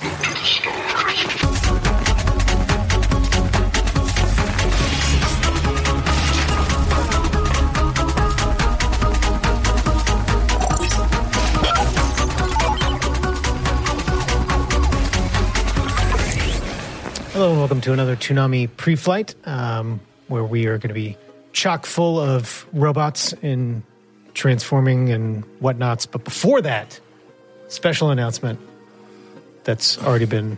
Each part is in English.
Hello and welcome to another Toonami pre-flight, um, where we are going to be chock full of robots and transforming and whatnots. But before that, special announcement that's already been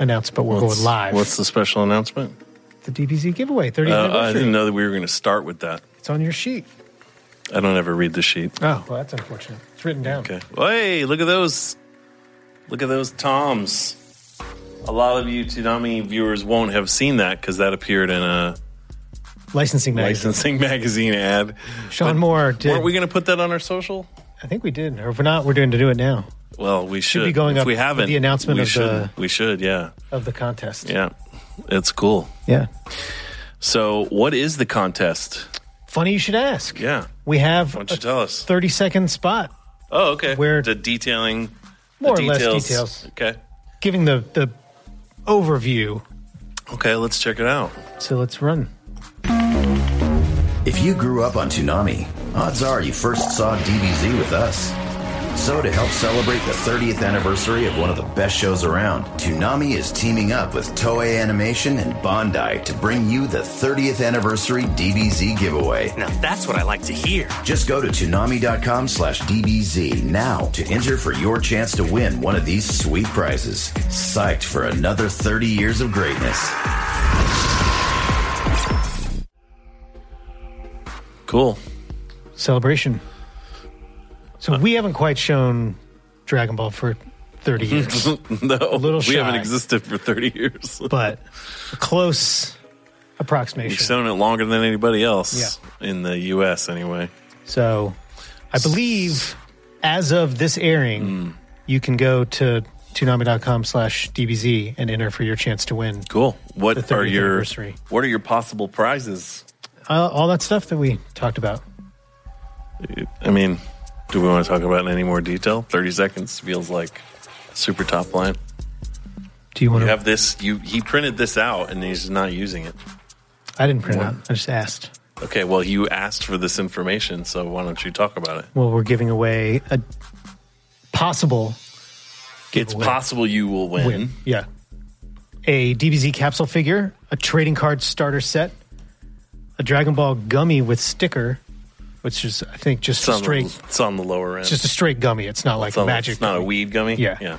announced, but we're What's- going live. What's the special announcement? the DBZ giveaway? 30th Uh, I anniversary. didn't know that we were going to start with that. It's on your sheet. I don't ever read the sheet. Oh, well, that's unfortunate. It's written down. Okay. Hey, look at those. Look at those toms. A lot of you Toonami viewers won't have seen that because that appeared in a Licensing magazine. licensing magazine ad. Sean Moore did. Weren't we going to put that on our social? I think we did. Or if we're not, we're doing to do it now Well, we should. be going if up we haven't, the announcement we of should. the- We should. Yeah. of the contest. Yeah. It's cool. Yeah. So, what is the contest? Funny you should ask. Yeah. We have Why don't a you tell us? 30 second spot Oh, okay. Where- the detailing, the More or less details. Okay. giving the, the overview. Okay, let's check it out. So let's run. If you grew up on Toonami, odds are you first saw DBZ with us. So, to help celebrate the 30th anniversary of one of the best shows around, Toonami is teaming up with Toei Animation and Bandai to bring you the 30th anniversary DBZ giveaway. Now that's what I like to hear. Just go to Toonami.com slash DBZ now to enter for your chance to win one of these sweet prizes. Psyched for another 30 years of greatness. Cool. Celebration. So we haven't quite shown Dragon Ball for 30 years, no, little we haven't existed for 30 years. but a close approximation. We've shown it longer than anybody else in the U.S. anyway. So I believe as of this airing, hmm. you can go to Toonami.com slash DBZ and enter for your chance to win. Cool. What are your. What are your possible prizes? Uh, all that stuff that we talked about. I mean, do we want to talk about it in any more detail? 30 seconds feels like super top line. Do you want You to? have this. You he printed this out and he's not using it. I didn't print it out. I just asked. Okay, well you asked for this information, so why don't you talk about it? Well, we're giving away a possible It's possible you will win. win. Yeah. A DBZ capsule figure, a trading card starter set, a Dragon Ball gummy with sticker, which is I think just It's a straight the, it's on the lower end. it's just a straight gummy. It's not like It's on magic. It's not a weed gummy. Yeah. yeah.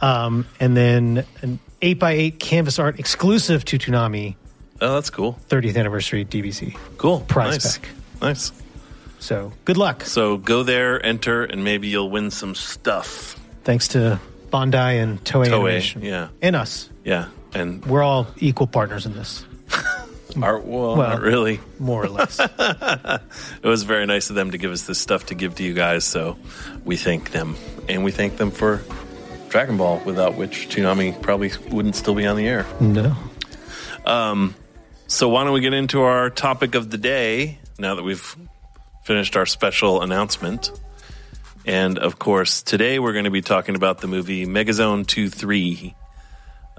Um, and then an eight x eight canvas art exclusive to Toonami Oh, that's cool. 30th anniversary DBZ. Cool. Prize nice. pack. Nice. So good luck. So go there, enter, and maybe you'll win some stuff. Thanks to Bandai and Toei, Toei, Animation. yeah. And us. Yeah, and We're all equal partners in this, our, well, Well- not really. more or less. It was very nice of them to give us this stuff to give to you guys. So we thank them, and we thank them for Dragon Ball, without which Toonami probably wouldn't still be on the air. no. Um, so why don't we get into our topic of the day now that we've finished our special announcement? And of course, today we're going to be talking about the movie Megazone 2 3,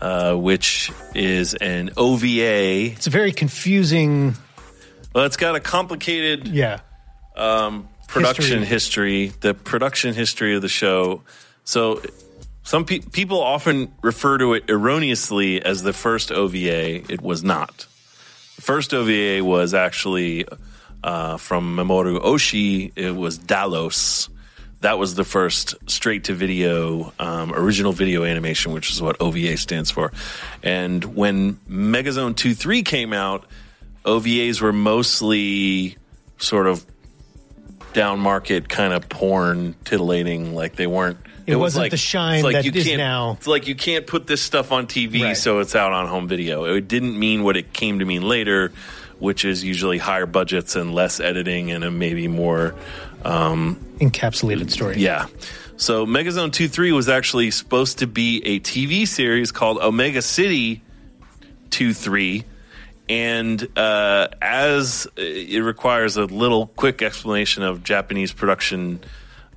uh, which is an OVA. It's a very confusing. Well, it's got a complicated Yeah. um, production History. history. the production history of the show. So, some pe- people often refer to it erroneously as the first OVA. It was not. The first OVA was actually uh, from Mamoru Oshii. It was Dallos. That was the first straight to video, um, original video animation, which is what OVA stands for. And when Megazone 2 3 came out, OVAs were mostly sort of down market kind of porn titillating like they weren't It wasn't the shine that you is can't, now. It's like you can't put this stuff on TV, Right. so it's out on home video. It didn't mean what it came to mean later, which is usually higher budgets and less editing and a maybe more Encapsulated story. yeah. So Megazone 2 3 was actually supposed to be a TV series called Omega City 2 3. And uh, as it requires a little quick explanation of Japanese production.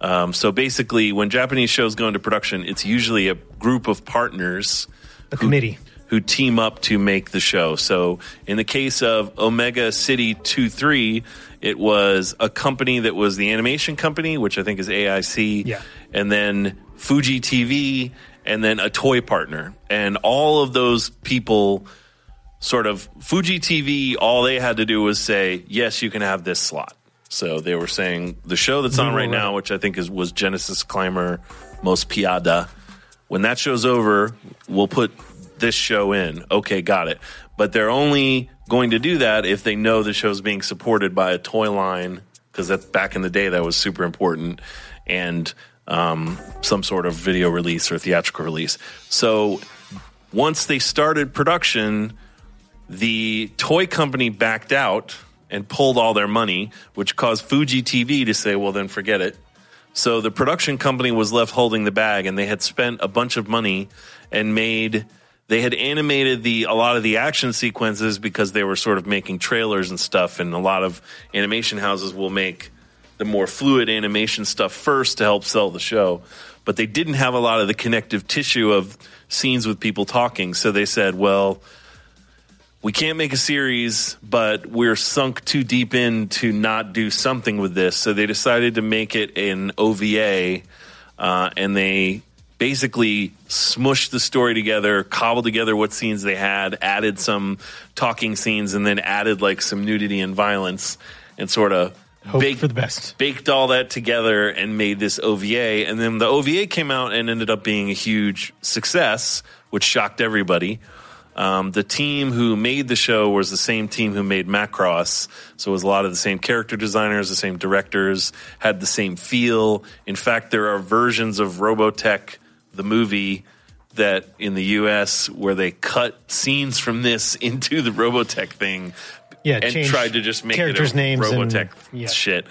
Um, so basically, when Japanese shows go into production, it's usually a group of partners A committee. Who team up to make the show. So in the case of Omega City 2 3, it was a company that was the animation company, which I think is AIC, Yeah. and then Fuji TV, and then a toy partner. And all of those people sort of Fuji TV, all they had to do was say, yes, you can have this slot. So they were saying the show that's on right now, which I think is was Genesis Climber Mospeada. When that show's over, we'll put this show in. Okay, got it. But they're only going to do that if they know the show's being supported by a toy line, because that's back in the day that was super important, and um, some sort of video release or theatrical release. So once they started production, the toy company backed out and pulled all their money, which caused Fuji TV to say, well, then forget it. So the production company was left holding the bag, and they had spent a bunch of money and made. They had animated the a lot of the action sequences because they were sort of making trailers and stuff, and a lot of animation houses will make the more fluid animation stuff first to help sell the show. But they didn't have a lot of the connective tissue of scenes with people talking, so they said, well we can't make a series, but we're sunk too deep in to not do something with this. So they decided to make it an OVA, uh, and they basically smushed the story together, cobbled together what scenes they had, added some talking scenes, and then added like some nudity and violence, and sort of baked for the best. baked all that together and made this OVA. And then the OVA came out and ended up being a huge success, which shocked everybody. Um, the team who made the show was the same team who made Macross, so it was a lot of the same character designers, the same directors, had the same feel. In fact, there are versions of Robotech, the movie, that in the U.S. where they cut scenes from this into the Robotech thing, Yeah, and tried to just make characters' it names and- Robotech yeah. shit,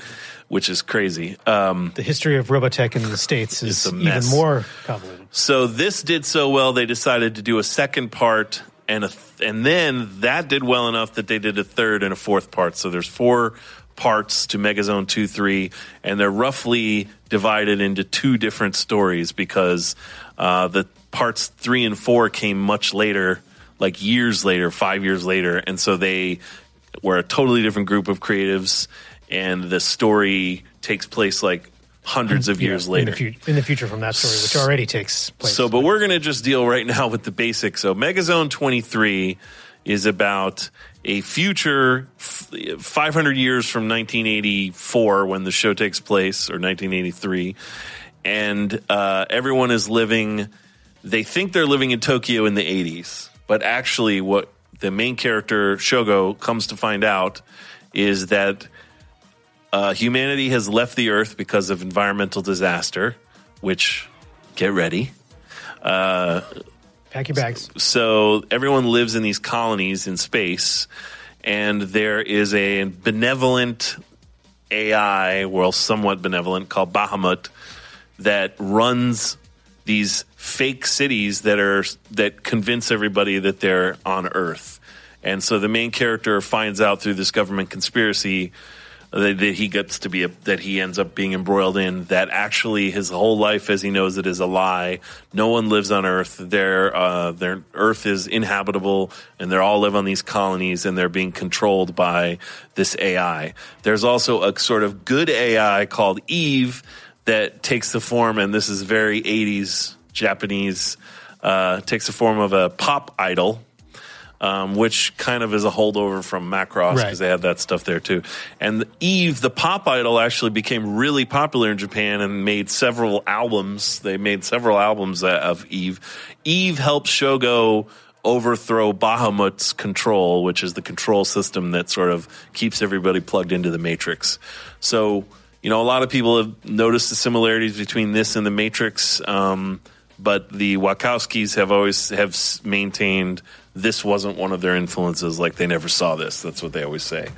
which is crazy. Um, The history of Robotech in the States is even more convoluted. So this did so well, they decided to do a second part, and a th- and then that did well enough that they did a third and a fourth part. So there's four parts to Megazone two, three, and they're roughly divided into two different stories because uh, the parts three and four came much later, like years later, five years later, and so they were a totally different group of creatives, and the story takes place like hundreds of years Yeah, later. In the, fu- in the future from that story, which already takes place. So, but we're going to just deal right now with the basics. So, Megazone 23 is about a future f- 500 years from 1984 when the show takes place, or 1983. And uh, everyone is living, they think they're living in Tokyo in the 80s. But actually, what the main character, Shogo, comes to find out is that uh, humanity has left the Earth because of environmental disaster, which, get ready. Pack your bags. So everyone lives in these colonies in space, and there is a benevolent AI, well, somewhat benevolent, called Bahamut, that runs these fake cities that are that convince everybody that they're on Earth. And so the main character finds out through this government conspiracy that, that he gets to be a, that he ends up being embroiled in that actually his whole life as he knows it is a lie. No one lives on earth. Their uh, their earth is inhabitable and they all live on these colonies and they're being controlled by this ai there's also a sort of good ai called eve that takes the form and this is very 80s japanese uh, takes the form of a pop idol um, which kind of is a holdover from Macross because Right. they had that stuff there too. And Eve, the pop idol, actually became really popular in Japan and made several albums. They made several albums of Eve. Eve helped Shogo overthrow Bahamut's control, which is the control system that sort of keeps everybody plugged into the Matrix. So you know, a lot of people have noticed the similarities between this and the Matrix, um, but the Wachowskis have always have maintained this wasn't one of their influences. Like they never saw this. That's what they always say.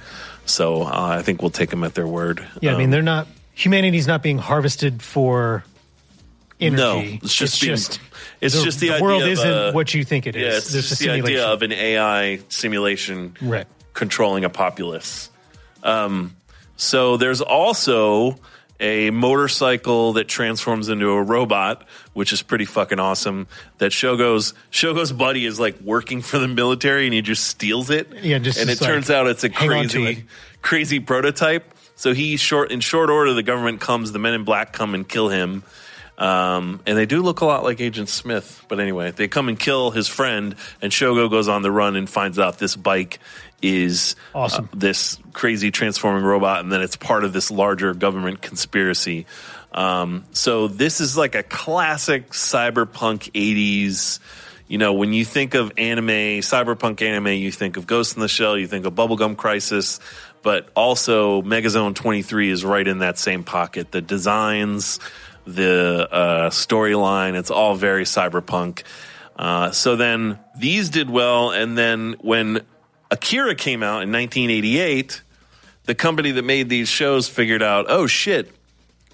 So uh, I think we'll take them at their word. Yeah, I mean Um, they're not humanity's not being harvested for energy. No, it's just being- it's just the idea world isn't uh, what you think it is. yeah, it's There's just a the idea of an AI simulation Right. controlling a populace. Um, so there's also a motorcycle that transforms into a robot, which is pretty fucking awesome. That Shogo's Shogo's buddy is like working for the military, and he just steals it. Yeah, just- and it like, turns out it's a to it. crazy, crazy prototype. So he short in short order, the government comes, the Men in Black come and kill him. Um, and they do look a lot like Agent Smith, but anyway, they come and kill his friend, and Shogo goes on the run and finds out this bike is Awesome. uh, this crazy transforming robot, and then it's part of this larger government conspiracy. Um, so this is like a classic cyberpunk '80s. You know, when you think of anime, cyberpunk anime, you think of Ghost in the Shell, you think of Bubblegum Crisis, but also Megazone 23 is right in that same pocket. The designs, the uh, storyline, it's all very cyberpunk. Uh, so then these did well, and then when Akira came out in 1988, the company that made these shows figured out, oh shit,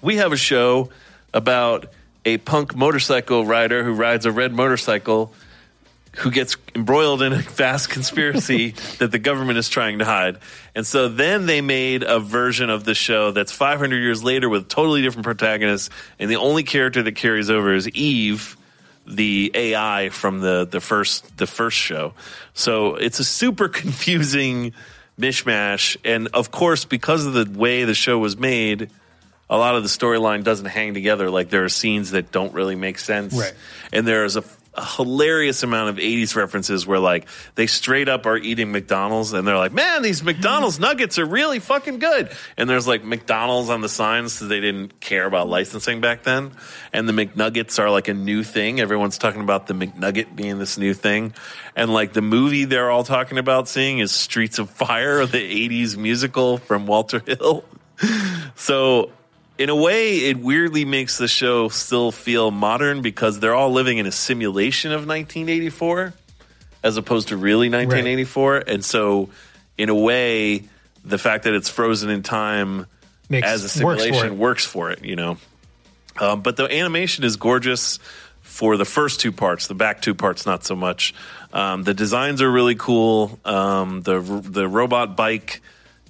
we have a show about a punk motorcycle rider who rides a red motorcycle who gets embroiled in a vast conspiracy that the government is trying to hide. And so then they made a version of the show that's 500 years later with totally different protagonists, and the only character that carries over is Eve, the AI from the the first the first show. So it's a super confusing mishmash, and of course, because of the way the show was made. A lot of the storyline doesn't hang together. Like there are scenes that don't really make sense Right. and there's a, a hilarious amount of 80s references where like they straight up are eating McDonald's and they're like, man, these McDonald's nuggets are really fucking good. And there's like McDonald's on the signs because they didn't care about licensing back then. And the McNuggets are like a new thing. Everyone's talking about the McNugget being this new thing. And like the movie they're all talking about seeing is Streets of Fire, the 80s musical from Walter Hill. So, in a way, it weirdly makes the show still feel modern because they're all living in a simulation of 1984 as opposed to really 1984. And so, in a way, the fact that it's frozen in time Makes- as a works for simulation it. works for it, you know. Um, but the animation is gorgeous for the first two parts. The back two parts, not so much. Um, the designs are really cool. Um, the the robot bike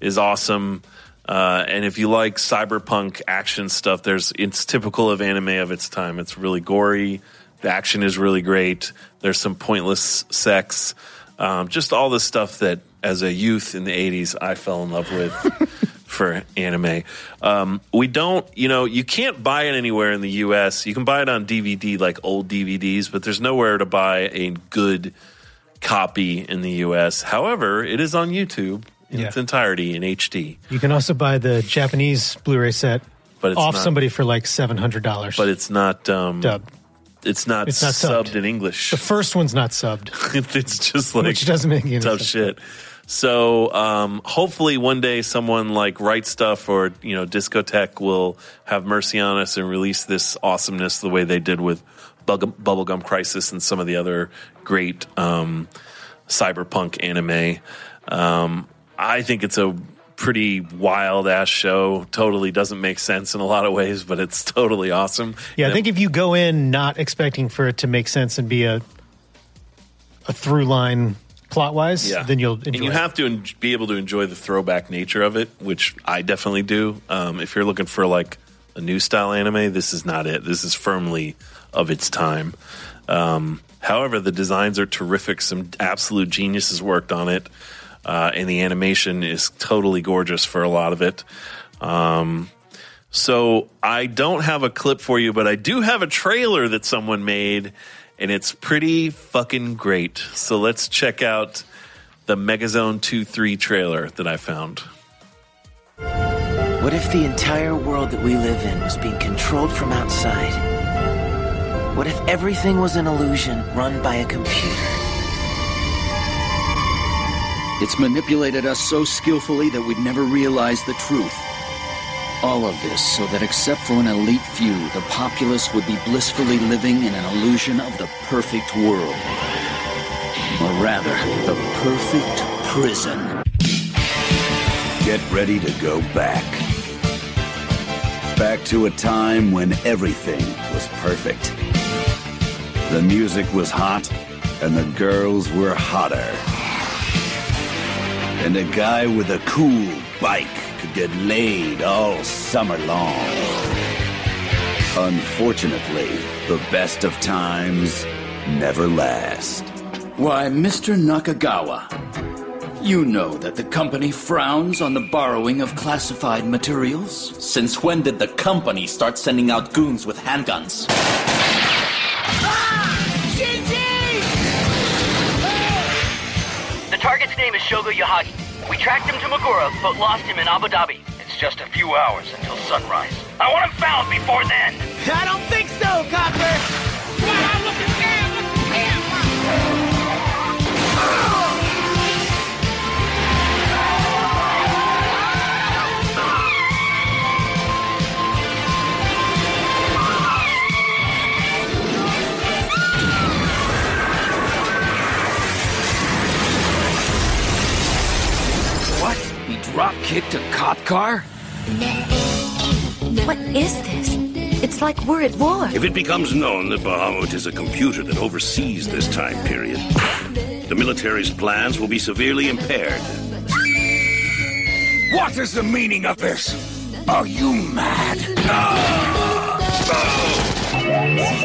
is awesome. Uh, and if you like cyberpunk action stuff, there's it's typical of anime of its time. It's really gory. The action is really great. There's some pointless sex. Um, just all the stuff that, as a youth in the '80s, I fell in love with for anime. Um, we don't, you know, you can't buy it anywhere in the U.S. You can buy it on DVD, like old DVDs, but there's nowhere to buy a good copy in the U.S. However, it is on YouTube in Yeah. its entirety in HD. You can also buy the Japanese Blu-ray set But it's off not- somebody for like seven hundred dollars. But it's not um, dubbed. It's not, It's not subbed. subbed. in English. The first one's not subbed, it's just like which doesn't make any tough shit. So um, hopefully one day someone like Right Stuf or you know Discotek will have mercy on us and release this awesomeness the way they did with Bug- Bubblegum Crisis and some of the other great um, cyberpunk anime. Um, I think it's a pretty wild ass show. Totally doesn't make sense in a lot of ways, but it's totally awesome. Yeah, I And think if you go in not expecting for it to make sense and be a a through line plot wise, yeah. then you'll enjoy and you it. have to en- be able to enjoy the throwback nature of it, which I definitely do. Um, if you're looking for like a new style anime, this is not it. This is firmly of its time. Um, however, the designs are terrific. Some absolute geniuses worked on it, uh, and the animation is totally gorgeous for a lot of it. Um, so I don't have a clip for you, but I do have a trailer that someone made, and it's pretty fucking great. So let's check out the Megazone 2 3 trailer that I found. What if the entire world that we live in was being controlled from outside? What if everything was an illusion run by a computer? It's manipulated us so skillfully that we'd never realize the truth. All of this so that except for an elite few, the populace would be blissfully living in an illusion of the perfect world. Or rather, the perfect prison. Get ready to go back. Back to a time when everything was perfect. The music was hot, and the girls were hotter. And a guy with a cool bike could get laid all summer long. Unfortunately, the best of times never last. Why, Mr. Nakagawa, you know that the company frowns on the borrowing of classified materials? Since when did the company start sending out goons with handguns? Shogo Yahagi. We tracked him to Magura, but lost him in Abu Dhabi. It's just a few hours until sunrise. I want him found before then. I don't think so, Copper. Drop kicked a cop car? What is this? It's like we're at war. If it becomes known that Bahamut is a computer that oversees this time period, the military's plans will be severely impaired. What is the meaning of this? Are you mad? Robot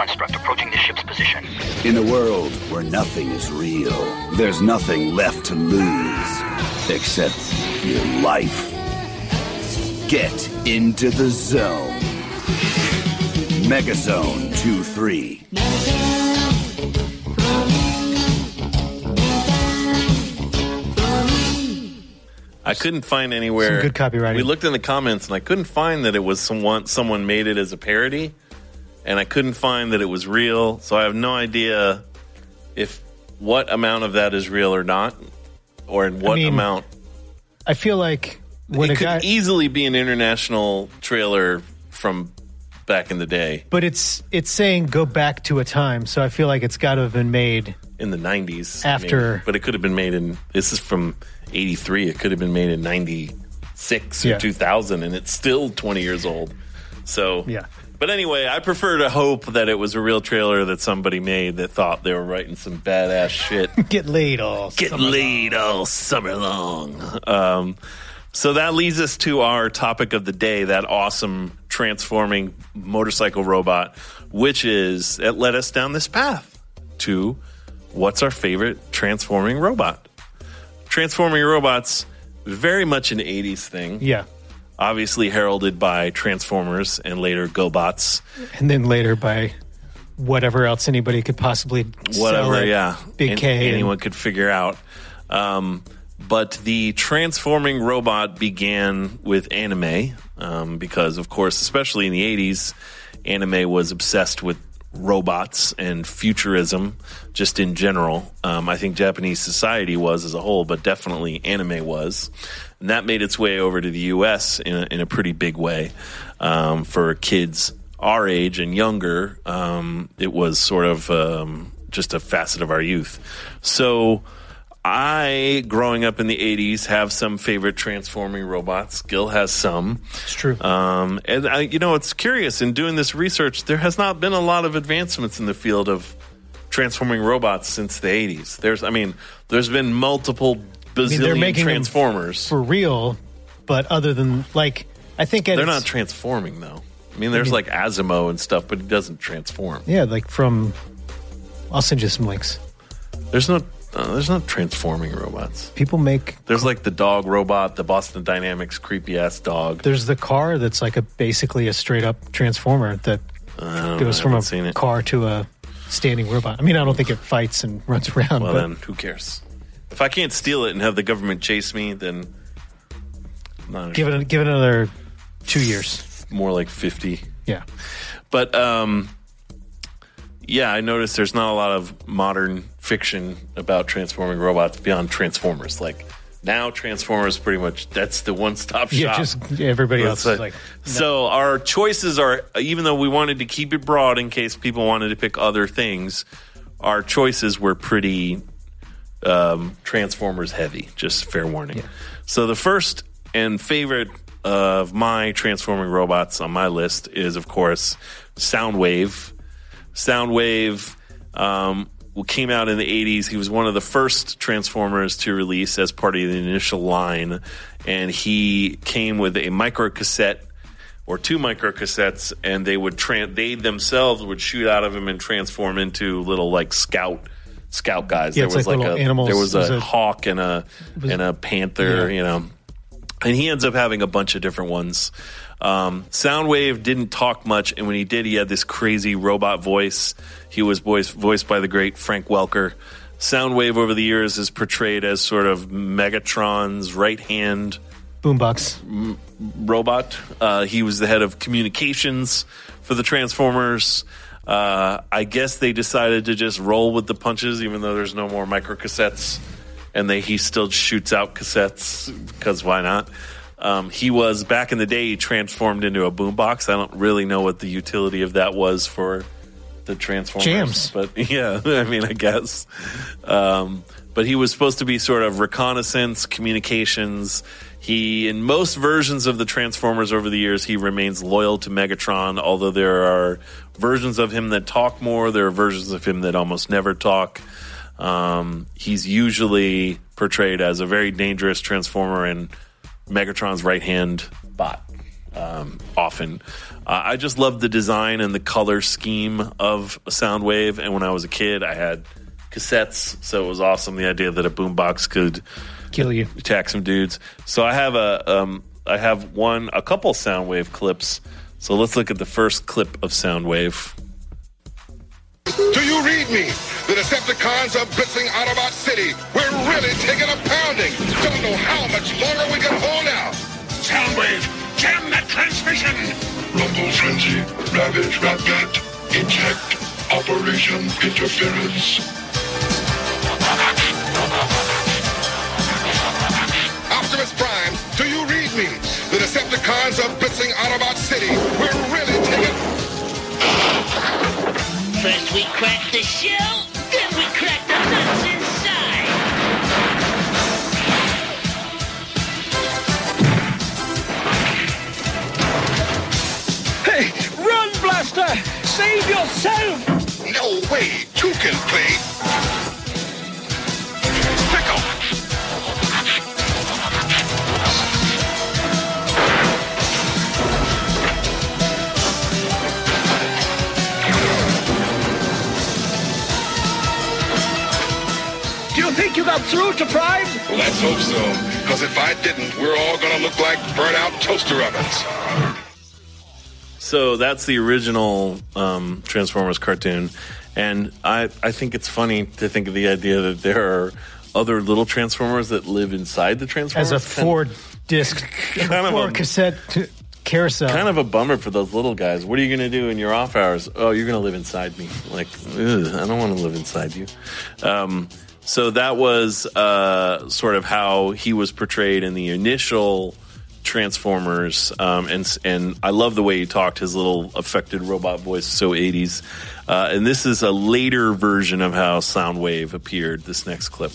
construct approaching the ship's position. In a world where nothing is real, there's nothing left to lose except your life. Get into the zone. Megazone 2 3. I couldn't find anywhere. Some good copywriting. We looked in the comments and I couldn't find that it was someone someone made it as a parody, and I couldn't find that it was real. So I have no idea if what amount of that is real or not, or in what mean, amount. I feel like when it could guy, easily be an international trailer from back in the day but it's it's saying go back to a time, so I feel like it's got to have been made. in the 90s. After- maybe. but it could have been made in. This is from 83. It could have been made in 96 Yeah. or 2000, and it's still 20 years old. So, Yeah. But anyway, I prefer to hope that it was a real trailer that somebody made that thought they were writing some badass shit. Get laid all. Get summer laid all summer long. Um, so that leads us to our topic of the day that awesome transforming motorcycle robot, which is it led us down this path to what's our favorite transforming robot? Transforming robots, very much an 80s thing. Yeah, Obviously heralded by Transformers and later GoBots. and then later by whatever else anybody could possibly whatever, at yeah, Big An- K. and- anyone could figure out. Um, but the transforming robot began with anime um, because, of course, especially in the '80s, anime was obsessed with robots and futurism, just in general. Um, I think Japanese society was as a whole, but definitely anime was, and that made its way over to the U.S. in a, in a pretty big way um, for kids our age and younger. Um, it was sort of um, just a facet of our youth. So. I, growing up in the 80s, have some favorite transforming robots. Gil has some. It's true. Um, and I, you know, it's curious in doing this research, there has not been a lot of advancements in the field of transforming robots since the 80s. There's, I mean, there's been multiple I mean, they're bazillion making transformers. for real, but other than like, I think They're not transforming though. I mean, there's mean- like Asimo and stuff, but he doesn't transform. Yeah, like from. I'll send you some links. There's no, uh, there's not transforming robots. People make. There's like the dog robot, the Boston Dynamics creepy ass dog. There's the car that's like a basically a straight up transformer that I know, goes from a it. car to a standing robot. I mean, I don't think it fights and runs around. Well, but then who cares? If I can't steal it and have the government chase me, then not give it give it another two years. more like fifty. Yeah. But um, yeah, I noticed there's not a lot of modern fiction about transforming robots beyond Transformers. Like now, Transformers pretty much that's the one stop shop. Yeah, just everybody else is like, so our choices are even though we wanted to keep it broad in case people wanted to pick other things, our choices were pretty um, Transformers heavy. Just fair warning. So the first and favorite of my transforming robots on my list is, of course, Soundwave. Soundwave um, came out in the 80s. He was one of the first Transformers to release as part of the initial line, and he came with a micro cassette or two micro cassettes, and they would tran they themselves would shoot out of him and transform into little like scout scout guys. Yeah, there was like like, little a animals. there was a, a- hawk and a and a panther, Yeah. you know. And he ends up having a bunch of different ones. Um, Soundwave didn't talk much, and when he did, he had this crazy robot voice. He was voiced voiced by the great Frank Welker. Soundwave over the years is portrayed as sort of Megatron's right hand boombox robot. Uh, he was the head of communications for the Transformers. Uh, I guess they decided to just roll with the punches, even though there's no more microcassettes, and they he still shoots out cassettes because why not? Um, he was back in the day. He transformed into a boombox. I don't really know what the utility of that was for the Transformers, Jams. but yeah, I mean, I guess. Um, but he was supposed to be sort of reconnaissance, communications. He, in most versions of the Transformers over the years, he remains loyal to Megatron, although there are versions of him that talk more, there are versions of him that almost never talk. Um, he's usually portrayed as a very dangerous Transformer and Megatron's right hand bot. Um, often, uh, I just love the design and the color scheme of Soundwave. And when I was a kid, I had cassettes, so it was awesome. The idea that a boombox could kill you, attack some dudes. So I have a, um, I have one, a couple Soundwave clips. So let's look at the first clip of Soundwave. Do you read me? The Decepticons are blitzing Autobot City. We're really taking a pounding. Don't know how much longer we can hold out. Soundwave, jam that transmission! Rumble Frenzy, Ravage Ratbat, Eject, Operation Interference. Optimus Prime, do you read me? The Decepticons are blitzing Autobot City. We're really taking... First we crack the shell, then we crack the nuts inside. Hey, run, Blaster! Save yourself! No way! You can play... got through to Prime? Let's hope so. Because if I didn't, we're all gonna look like burnt out toaster ovens. So that's the original um, Transformers cartoon, and I I think it's funny to think of the idea that there are other little Transformers that live inside the Transformers. as a four disc, kind of four a- cassette t- carousel. Kind of a bummer for those little guys. What are you going to do in your off hours? Oh, you're going to live inside me. Like, ugh, I don't want to live inside you. Um, so that was uh, sort of how he was portrayed in the initial Transformers, um, and and I love the way he talked. His little affected robot voice, so 80s. Uh, and this is a later version of how Soundwave appeared. This next clip.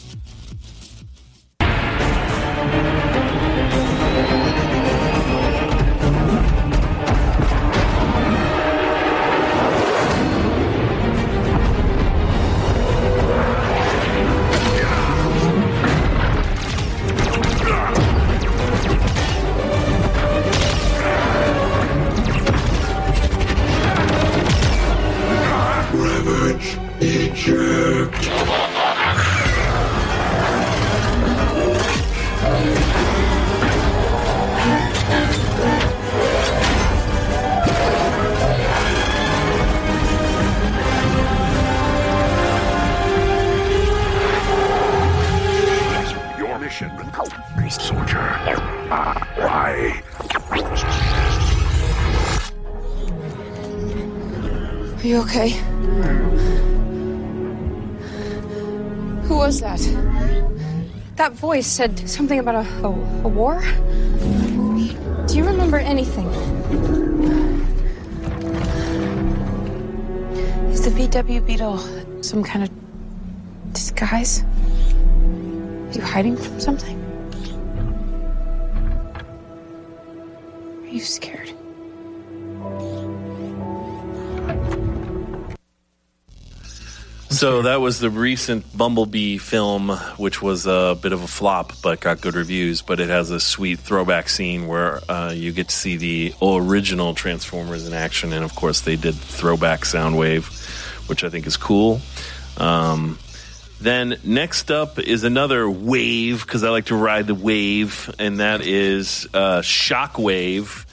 Said something about a, a, a war? Do you remember anything? Is the VW Beetle some kind of disguise? Are you hiding from something? Are you scared? So that was the recent Bumblebee film, which was a bit of a flop, but got good reviews. But it has a sweet throwback scene where uh, you get to see the original Transformers in action, and of course they did throwback Soundwave, which I think is cool. Um, then next up is another wave because I like to ride the wave, and that is uh, Shockwave.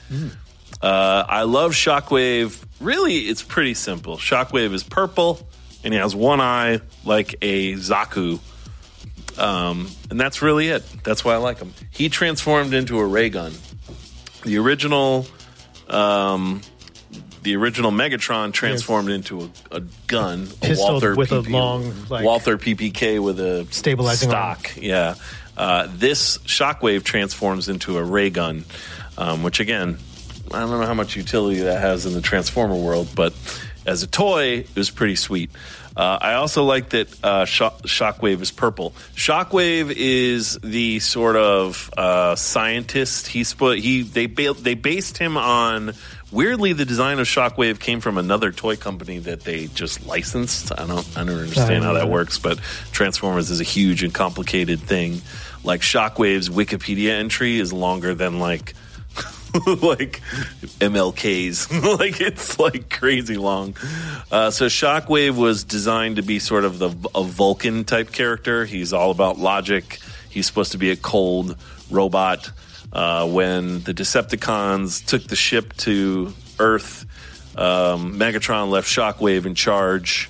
Uh, I love Shockwave. Really, it's pretty simple. Shockwave is purple, and he has one eye like a Zaku. Um, and that's really it. That's why I like him. He transformed into a ray gun. The original, um, the original Megatron transformed into a, a gun, a Walther with a long, like- Walther PPK with a Stabilizing stock. Yeah. Uh, this Shockwave transforms into a ray gun, um, which again, I don't know how much utility that has in the Transformer world, but as a toy, it was pretty sweet. Uh, I also like that uh, Shock- Shockwave is purple. Shockwave is the sort of uh, scientist. He spo- he they ba- they based him on. Weirdly, the design of Shockwave came from another toy company that they just licensed. I don't I don't understand how that works, but Transformers is a huge and complicated thing. Like Shockwave's Wikipedia entry is longer than like like MLKs. like it's like crazy long. Uh, so Shockwave was designed to be sort of the a Vulcan type character. He's all about logic. He's supposed to be a cold robot. Uh, when the Decepticons took the ship to Earth, um, Megatron left Shockwave in charge.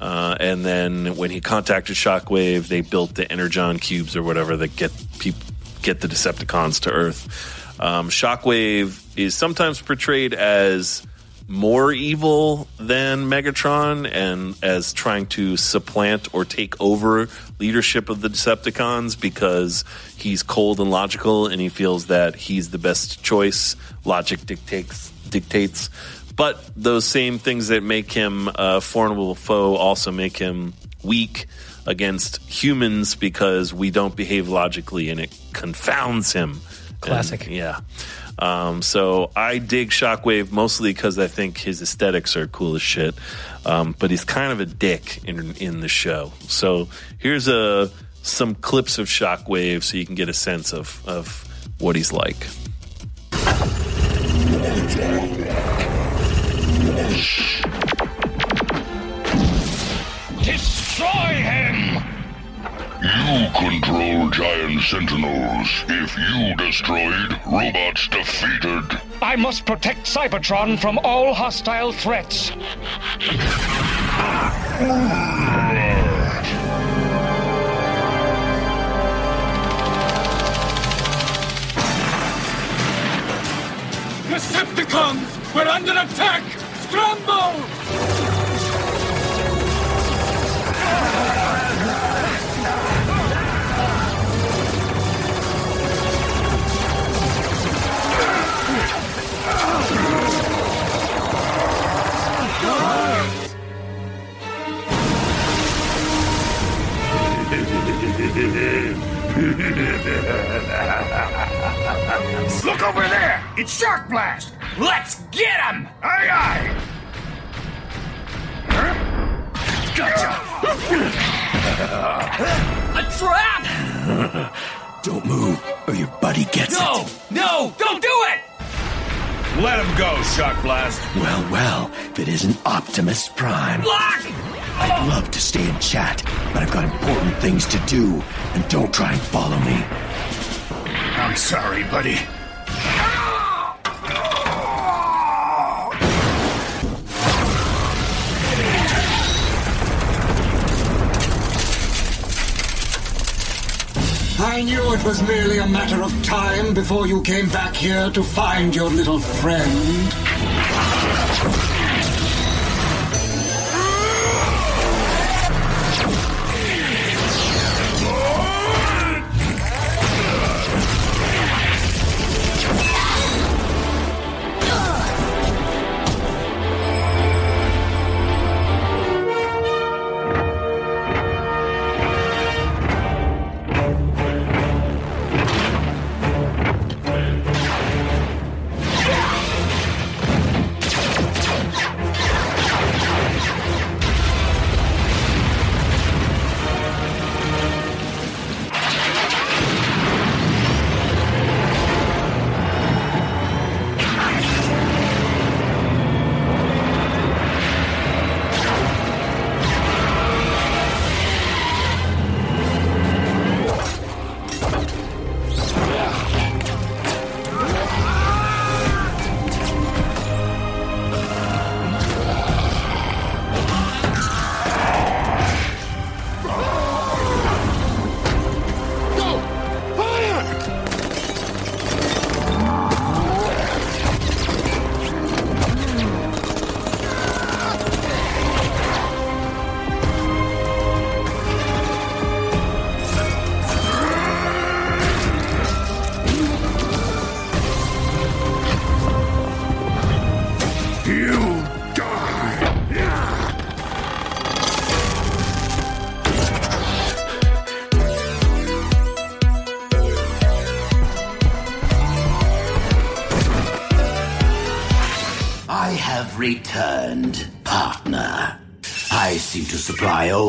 Uh, and then when he contacted Shockwave, they built the Energon cubes or whatever that get peop- get the Decepticons to Earth. Um, Shockwave is sometimes portrayed as more evil than Megatron and as trying to supplant or take over leadership of the Decepticons because he's cold and logical and he feels that he's the best choice. Logic dictates dictates. But those same things that make him a formidable foe also make him weak against humans because we don't behave logically and it confounds him. Classic. And, yeah. Um, so I dig Shockwave mostly because I think his aesthetics are cool as shit. Um, but he's kind of a dick in in the show. So here's a some clips of Shockwave so you can get a sense of of what he's like. Destroy him! You control giant sentinels. If you destroyed, robots defeated. I must protect Cybertron from all hostile threats. Decepticons! We're under attack! Scramble! Look over there! It's Shark Blast! Let's get him! Aye aye! Gotcha. A trap! Don't move, or your buddy gets No! No! Don't do it! Let him go, Shock Blast. Well, well, if it isn't Optimus Prime. Block! I'd love to stay and chat, but I've got important things to do, and don't try and follow me. I'm sorry, buddy. I I knew it was merely a matter of time before you came back here to find your little friend.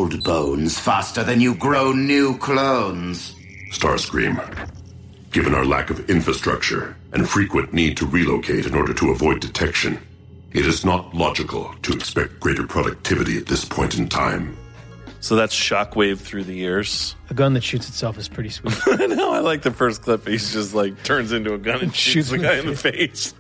Old bones faster than you grow new clones. Starscream, given our lack of infrastructure and frequent need to relocate in order to avoid detection, it is not logical to expect greater productivity at this point in time. So that's Shockwave through the years. A gun that shoots itself is pretty sweet. I know. I like the first clip. He's just like turns into a gun and shoots the guy in the face.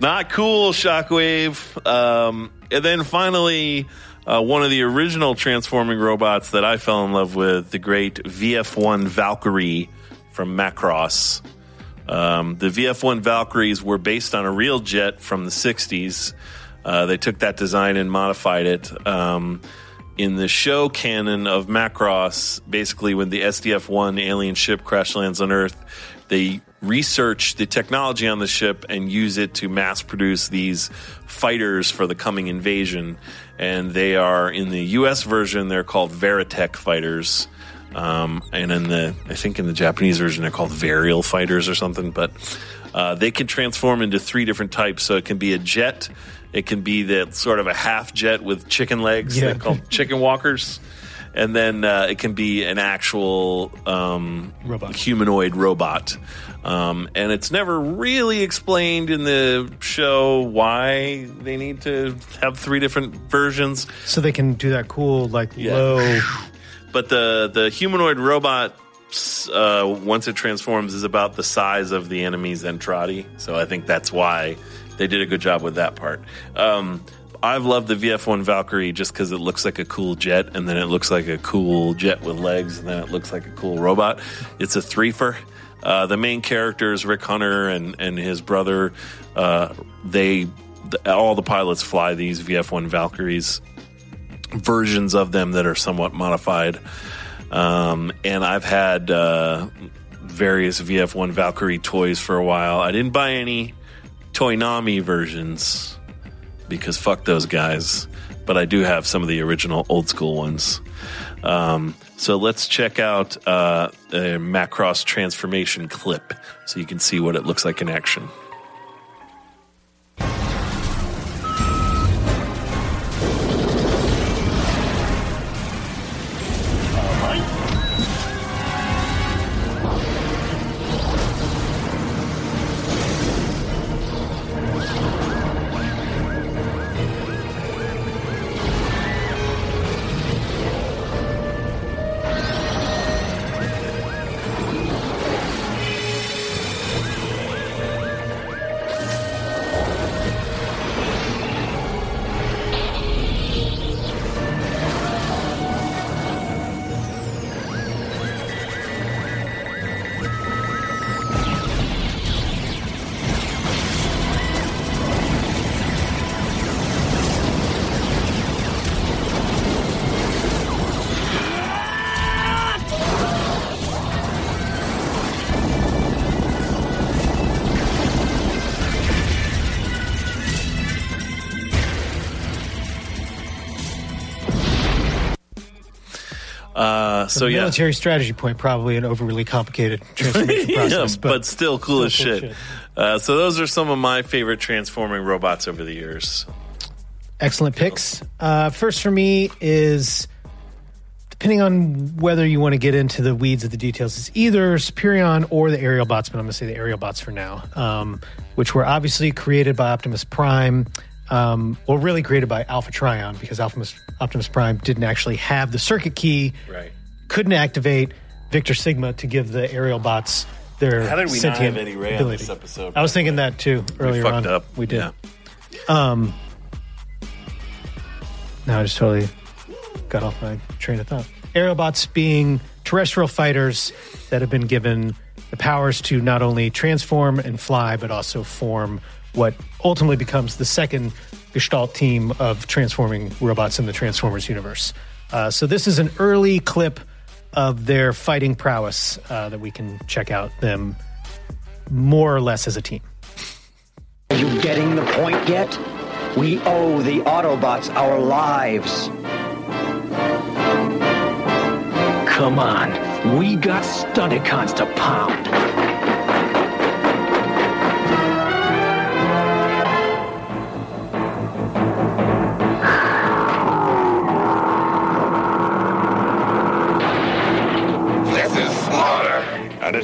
Not cool, Shockwave. Um, and then finally, uh, one of the original transforming robots that I fell in love with, the great VF1 Valkyrie from Macross. Um, the VF1 Valkyries were based on a real jet from the 60s. Uh, they took that design and modified it. Um, in the show canon of Macross, basically when the SDF 1 alien ship crash lands on Earth, they research the technology on the ship and use it to mass produce these fighters for the coming invasion. And they are, in the US version, they're called Veritech fighters. Um, and in the, I think in the Japanese version, they're called Varial fighters or something. But uh, they can transform into three different types. So it can be a jet, it can be that sort of a half jet with chicken legs, Yeah. they're called chicken walkers. And then uh, it can be an actual um, humanoid robot. Um, and it's never really explained in the show why they need to have three different versions. so they can do that cool, like low. But the the humanoid robot, uh, once it transforms, is about the size of the enemy Zentradi. So I think that's why they did a good job with that part. Um, I've loved the VF1 Valkyrie just because it looks like a cool jet, and then it looks like a cool jet with legs, and then it looks like a cool robot. It's a threefer. Uh, the main characters, Rick Hunter and, and his brother, uh, they the, all the pilots fly these VF1 Valkyries versions of them that are somewhat modified. Um, and I've had uh, various VF1 Valkyrie toys for a while. I didn't buy any Toynami versions because fuck those guys. But I do have some of the original old school ones. Um, so let's check out uh, a Macross transformation clip so you can see what it looks like in action. So yeah, military strategy point, probably an overly complicated transformation yeah, process, but, still cool still as cool shit. Uh, so those are some of my favorite transforming robots over the years. Excellent picks. Uh, first for me is depending on whether you want to get into the weeds of the details, it's either Superion or the Aerialbots, but I'm going to say the Aerialbots for now, um, which were obviously created by Optimus Prime. Um, well, really created by Alpha Trion because Optimus, Optimus Prime didn't actually have the circuit key, Right. Couldn't activate Vector Sigma to give the Aerialbots their How did we not have Eddie Ray on ability. this episode, I was thinking that too earlier we fucked on. up. We did. Yeah. Um, now I just totally got off my train of thought. Aerobots being terrestrial fighters that have been given the powers to not only transform and fly, but also form what ultimately becomes the second Gestalt team of transforming robots in the Transformers universe. Uh, so this is an early clip of their fighting prowess uh, that we can check out them more or less as a team. Are you getting the point yet? We owe the Autobots our lives. Come on, we got Stunticons to pound.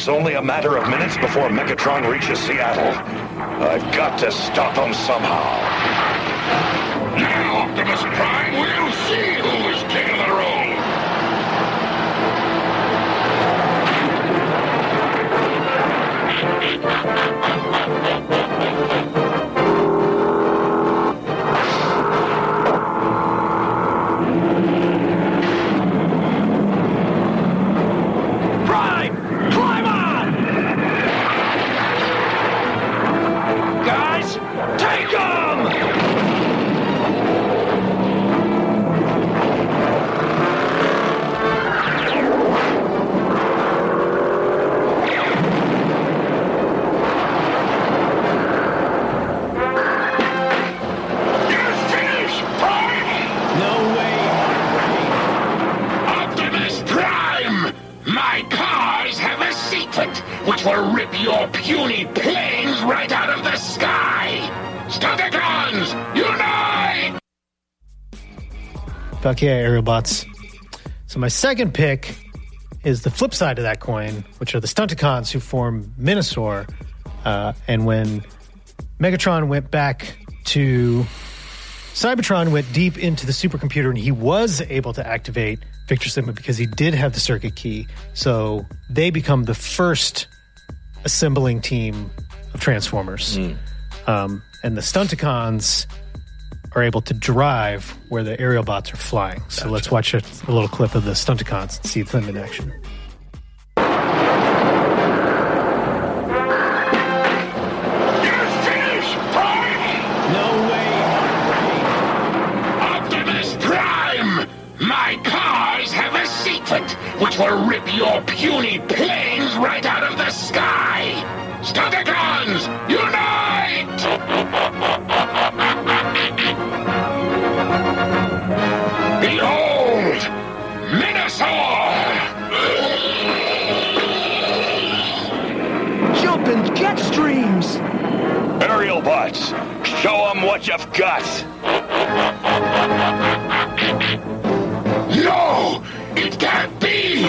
It's only a matter of minutes before Megatron reaches Seattle. I've got to stop him somehow. Now, Optimus Prime, yeah, Aerialbots. So my second pick is the flip side of that coin, which are the Stunticons who form Menasor. Uh, and when Megatron went back to Cybertron, went deep into the supercomputer, and he was able to activate Vector Sigma because he did have the circuit key. So they become the first assembling team of Transformers. Um, and the Stunticons are able to drive where the Aerialbots are flying. So let's watch a, a little clip of the Stunticons and see them in action. No way! Optimus Prime! My cars have a secret which will rip your puny planes right out of the sky! Stunticons, unite! Aerialbots, show them what you've got. No! It can't be!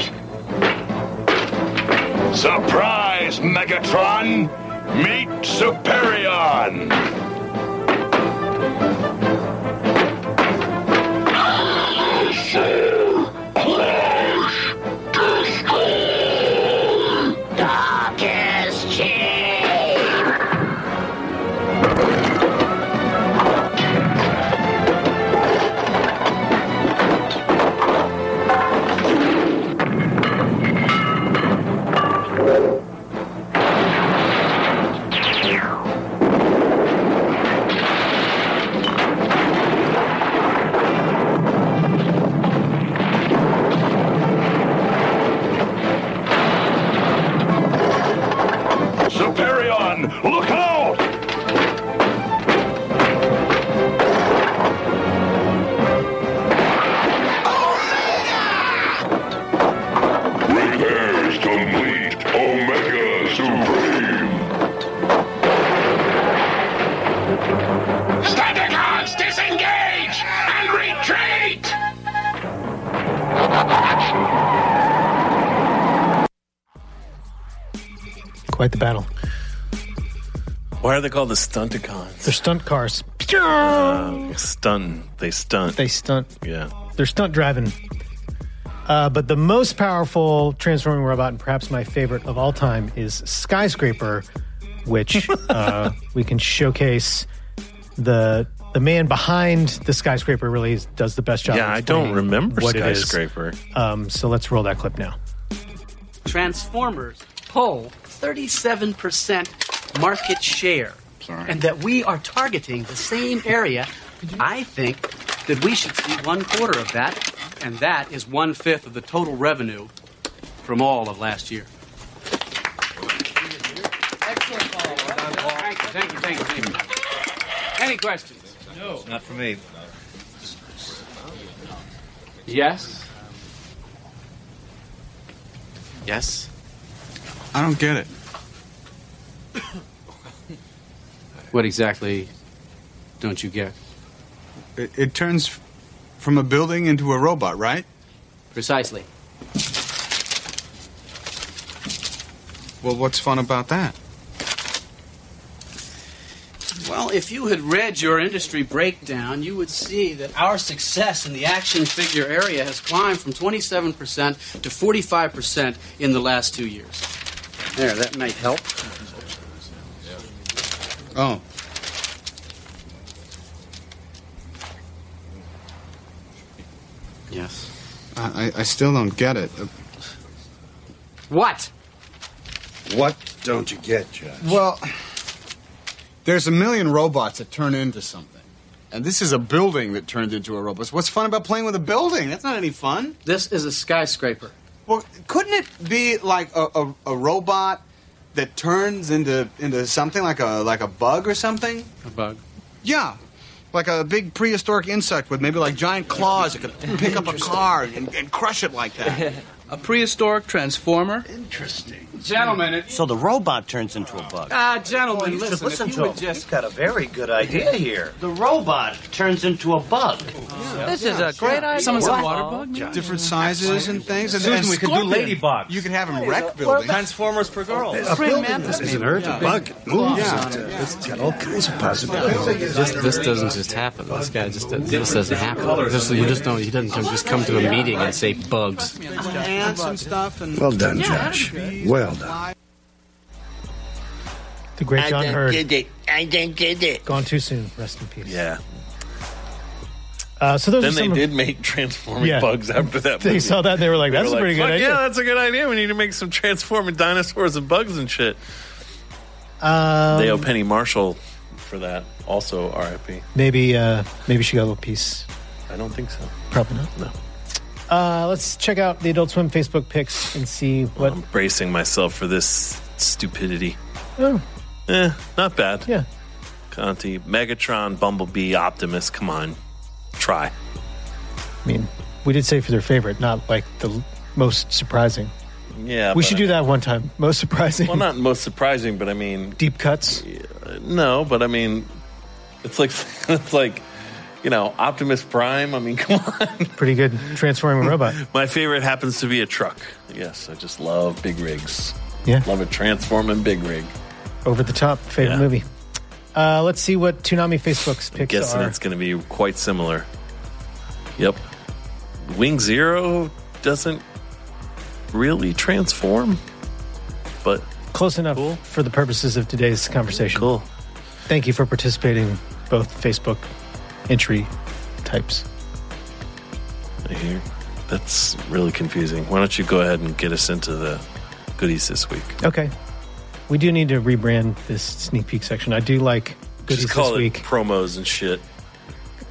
Surprise, Megatron! Meet Superion! Stunticons, disengage and retreat! Quite the battle. Why are they called the Stunticons? They're stunt cars. Uh, stun. They stunt. They stunt. Yeah. They're stunt driving. Uh, but the most powerful transforming robot, and perhaps my favorite of all time, is Skyscraper, which uh, we can showcase the the man behind the skyscraper really does the best job. Yeah, I don't remember what it is. Skyscraper. Um, so let's roll that clip now. Transformers pull 37% market share. And that we are targeting the same area. I think that we should see one quarter of that, and that is one fifth of the total revenue from all of last year. Excellent, Thank you, thank you, thank you, thank you. Any questions? No. Not for me. Yes? Yes? I don't get it. What exactly don't you get? It, it turns from a building into a robot, right? Precisely. Well, what's fun about that? Well, if you had read your industry breakdown, you would see that our success in the action figure area has climbed from 27% to 45% in the last two years. There, that might help. Oh. Yes. I, I- I still don't get it. Uh, What? What don't you get, Judge? Well, there's a million robots that turn into something. And this is a building that turned into a robot. What's fun about playing with a building? That's not any fun. This is a skyscraper. Well, couldn't it be like a, a, a robot that turns into into something like a like a bug or something? A bug. Yeah. Like a big prehistoric insect with maybe like giant claws that could pick up a car and, and crush it like that. a prehistoric transformer. Interesting. Gentlemen, it, So the robot turns into a bug. Ah, gentlemen, you listen, listen if to you him. would just- got a very good idea here. The robot turns into a bug. This is a great idea. Someone's a water bug? Different sizes and things. And, Susan, we could do scorpion. ladybugs. You could have them wreck buildings. Transformers for girls. A Praying building mantis, isn't maybe. hurt. Yeah. A bug moves. Yeah. It, It's got all kinds of possibilities. This, this doesn't just happen. This guy just this doesn't happen. This, you just don't. He doesn't just come to a meeting and say bugs. Ants and stuff. And Well done, Josh. Well done. The great John I Heard. don't get it. I didn't get it. Gone too soon. Rest in peace. Yeah. Uh, so those then they some of- did make transforming Yeah. bugs after that. They movie. saw that and they were like, "That's a pretty good "Fuck idea." Yeah, that's a good idea. We need to make some transforming dinosaurs and bugs and shit. Um, they owe Penny Marshall for that. Also, R.I.P. Maybe uh, maybe she got a little piece. I don't think so. Probably not. No. Uh, let's check out the Adult Swim Facebook pics and see what. I'm bracing myself for this stupidity. Oh, Eh, not bad. Yeah. Conti, Megatron, Bumblebee, Optimus. Come on, try. I mean, we did say for their favorite, not like the most surprising. Yeah, we should do that one time. Most surprising. Well, not most surprising, but I mean, deep cuts. no, but I mean, it's like it's like you know, Optimus Prime. I mean, come on. Pretty good transforming robot. My favorite happens to be a truck. Yes, I just love big rigs. Yeah. Love a transforming big rig. Over the top favorite Yeah. movie. Uh, let's see what Toonami Facebook's picks Guessing are. it's going to be quite similar. Yep. Wing Zero doesn't really transform, but Close enough for the purposes of today's conversation. Cool. Thank you for participating, both Facebook entry types. I hear that's really confusing. Why don't you go ahead and get us into the goodies this week? Okay. We do need to rebrand this sneak peek section. I do like goodies Just call this it week. promos and shit.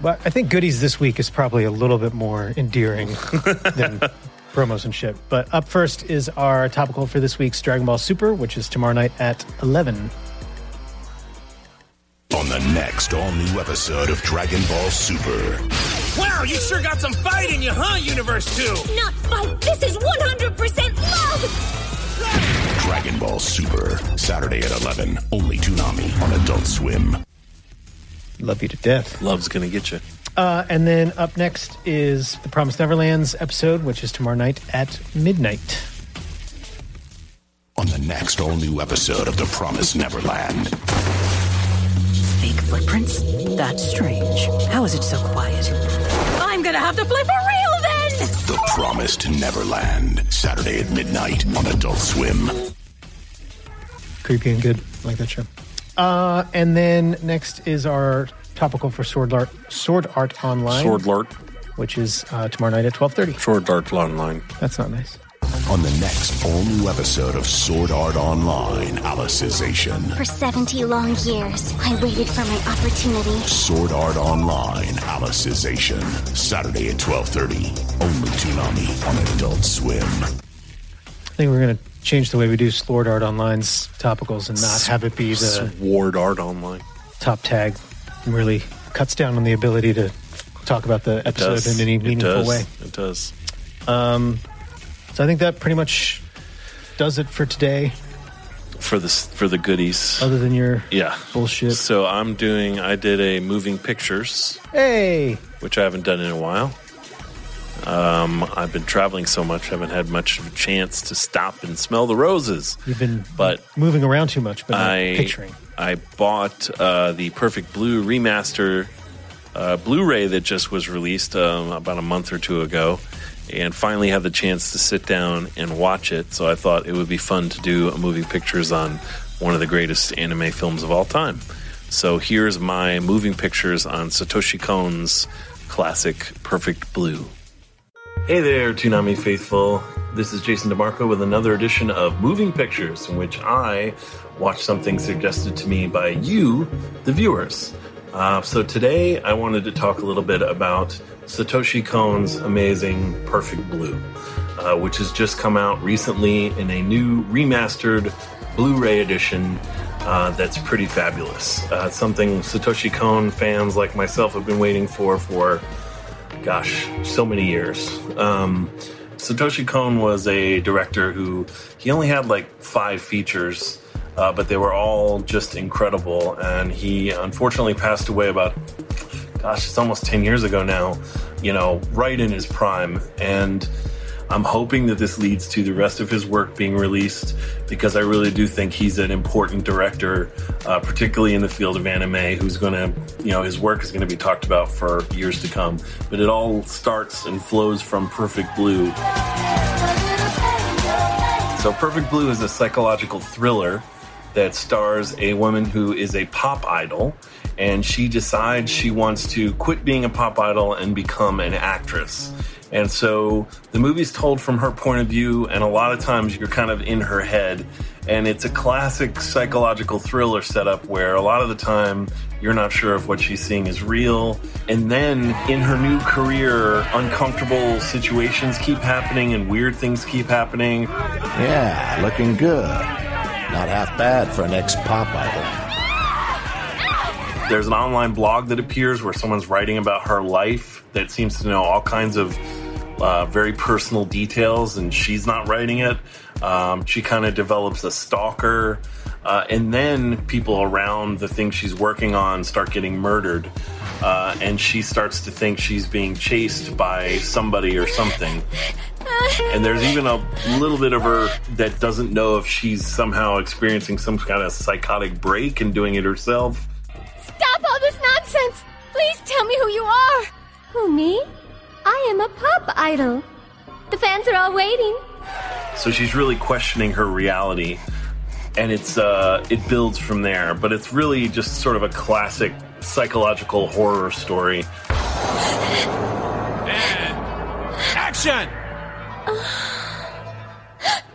But I think goodies this week is probably a little bit more endearing than promos and shit. But up first is our topical for this week's Dragon Ball Super, which is tomorrow night at 11. On the next all new episode of Dragon Ball Super. Wow, you sure got some fight in you, huh, Universe 2? Not fight. This is 100% love. Dragon Ball Super. Saturday at 11. Only Toonami on Adult Swim. Love you to death. Love's going to get you. Uh, and then up next is the Promised Neverlands episode, which is tomorrow night at midnight. on the next all new episode of The Promised Neverland. Fake footprints? That's strange. How is it so quiet? I'm gonna have to play for real then! The Promised Neverland, Saturday at midnight on Adult Swim. Creepy and good. I like that show. Uh, and then next is our topical for Sword Art, Sword Art Online. Sword Art. Which is uh, tomorrow night at 12.30. Sword Art Online. That's not nice. On the next all new episode of Sword Art Online, Alicization. For 70 long years, I waited for my opportunity. Sword Art Online, Alicization. Saturday at 12.30. Only Toonami on Adult Swim. I think we're going to change the way we do Sword Art Online's topicals and not have it be the Sword Art Online. top tag. It really cuts down on the ability to talk about the episode in any It meaningful does. way. It does. Um, so I think that pretty much does it for today. For the for the goodies. Other than your Yeah. bullshit. So I'm doing. I did a moving pictures, Hey, which I haven't done in a while. Um, I've been traveling so much, I haven't had much of a chance to stop and smell the roses. you've been But moving around too much, but I picturing. I bought uh, the Perfect Blue remaster uh, Blu-ray that just was released um, about a month or two ago, and finally had the chance to sit down and watch it. So I thought it would be fun to do a moving pictures on one of the greatest anime films of all time. So here's my moving pictures on Satoshi Kon's classic Perfect Blue. Hey there, Toonami faithful. This is Jason DeMarco with another edition of Moving Pictures, in which I watch something suggested to me by you, the viewers. Uh, so today I wanted to talk a little bit about Satoshi Kon's amazing Perfect Blue, uh, which has just come out recently in a new remastered Blu ray edition uh, that's pretty fabulous. Uh, something Satoshi Kon fans like myself have been waiting for for gosh, so many years. Um, Satoshi Kon was a director who he only had like five features, uh, but they were all just incredible. And he unfortunately passed away about, gosh, it's almost 10 years ago now, you know, right in his prime. And I'm hoping that this leads to the rest of his work being released because I really do think he's an important director, uh, particularly in the field of anime, who's going to, you know, his work is going to be talked about for years to come. But it all starts and flows from Perfect Blue. So, Perfect Blue is a psychological thriller that stars a woman who is a pop idol, and she decides she wants to quit being a pop idol and become an actress. And so the movie's told from her point of view, and a lot of times you're kind of in her head. And it's a classic psychological thriller setup where a lot of the time you're not sure if what she's seeing is real. And then in her new career, uncomfortable situations keep happening and weird things keep happening. Yeah, looking good. Not half bad for an ex pop idol. There's an online blog that appears where someone's writing about her life that seems to know all kinds of uh, very personal details, and she's not writing it. Um, she kind of develops a stalker, uh, and then people around the thing she's working on start getting murdered, uh, and she starts to think she's being chased by somebody or something. And there's even a little bit of her that doesn't know if she's somehow experiencing some kind of psychotic break and doing it herself. Stop all this nonsense! Please tell me who you are! Who, me? I am a pop idol. The fans are all waiting. So she's really questioning her reality, and it's uh, it builds from there. But it's really just sort of a classic psychological horror story. Action!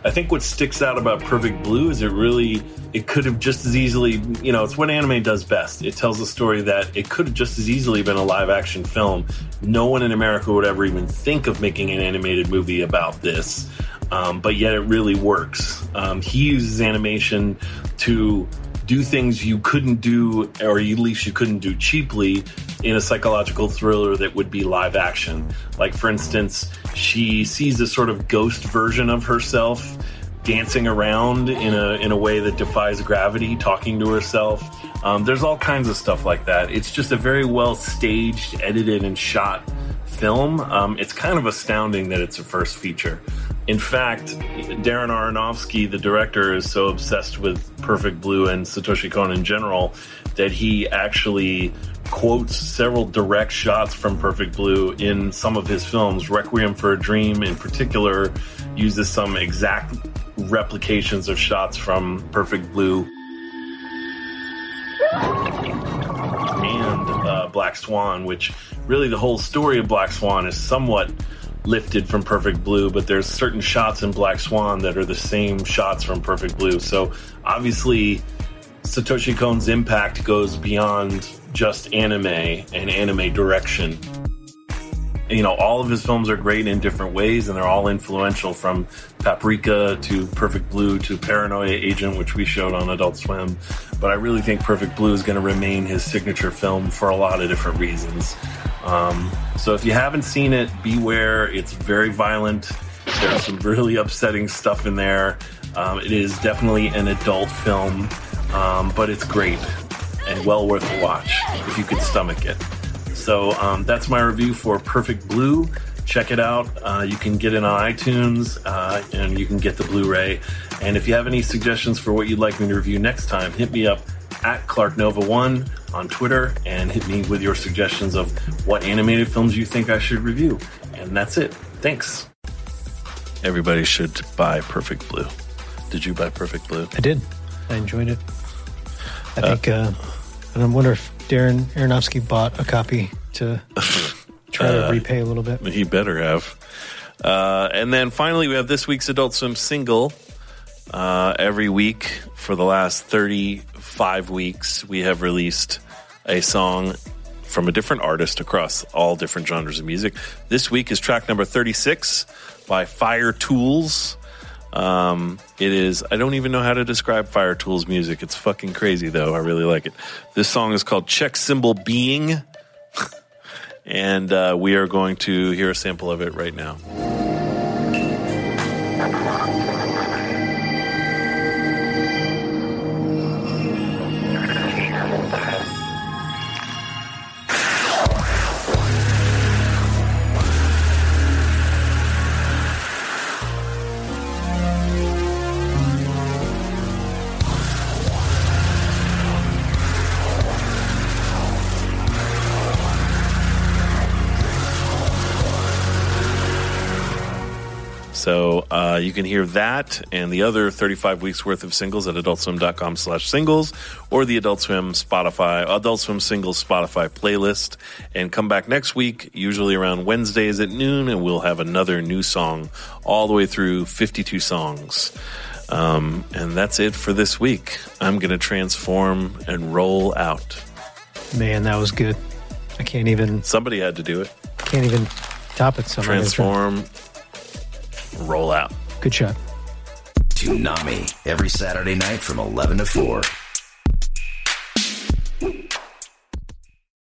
I think what sticks out about Perfect Blue is it really it could have just as easily, you know, it's what anime does best. It tells a story that it could have just as easily been a live action film. No one in America would ever even think of making an animated movie about this. Um, but yet it really works. Um, he uses animation to do things you couldn't do, or at least you couldn't do cheaply, in a psychological thriller that would be live action. Like, for instance, she sees a sort of ghost version of herself dancing around in a in a way that defies gravity, talking to herself. Um, there's all kinds of stuff like that. It's just a very well staged, edited, and shot film. Um, it's kind of astounding that it's a first feature. In fact, Darren Aronofsky, the director, is so obsessed with Perfect Blue and Satoshi Kon in general that he actually quotes several direct shots from Perfect Blue in some of his films. Requiem for a Dream, in particular, uses some exact replications of shots from Perfect Blue. And uh, Black Swan, which really the whole story of Black Swan is somewhat lifted from Perfect Blue, but there's certain shots in Black Swan that are the same shots from Perfect Blue. So obviously, Satoshi Kon's impact goes beyond just anime and anime direction. You know, all of his films are great in different ways, and they're all influential from Paprika to Perfect Blue to Paranoia Agent, which we showed on Adult Swim. But I really think Perfect Blue is going to remain his signature film for a lot of different reasons. Um, so if you haven't seen it, beware. It's very violent. There's some really upsetting stuff in there. Um, it is definitely an adult film, um, but it's great and well worth a watch if you can stomach it. So um, that's my review for Perfect Blue. Check it out. Uh, you can get it on iTunes uh, and you can get the Blu ray. And if you have any suggestions for what you'd like me to review next time, hit me up at ClarkNova1 on Twitter and hit me with your suggestions of what animated films you think I should review. And that's it. Thanks. Everybody should buy Perfect Blue. Did you buy Perfect Blue? I did. I enjoyed it. I think, uh, and I wonder if Darren Aronofsky bought a copy to try to Uh, repay a little bit. He better have. Uh, and then finally, we have this week's Adult Swim single. Uh, every week for the last 35 weeks, we have released a song from a different artist across all different genres of music. This week is track number 36 by Fire Toolz. Um, it is, I don't even know how to describe Fire Toolz music. It's fucking crazy, though. I really like it. This song is called Check Symbol Being. and uh, we are going to hear a sample of it right now. So uh, you can hear that and the other 35 weeks worth of singles at adultswim.com slash singles or the Adult Swim Spotify, Adult Swim Singles Spotify playlist. And come back next week, usually around Wednesdays at noon, and we'll have another new song all the way through 52 songs. Um, and that's it for this week. I'm going to transform and roll out. Man, that was good. I can't even. Somebody had to do it. Can't even top it. So I'm not. Transform, roll out. Good shot. Toonami every Saturday night from 11 to 4.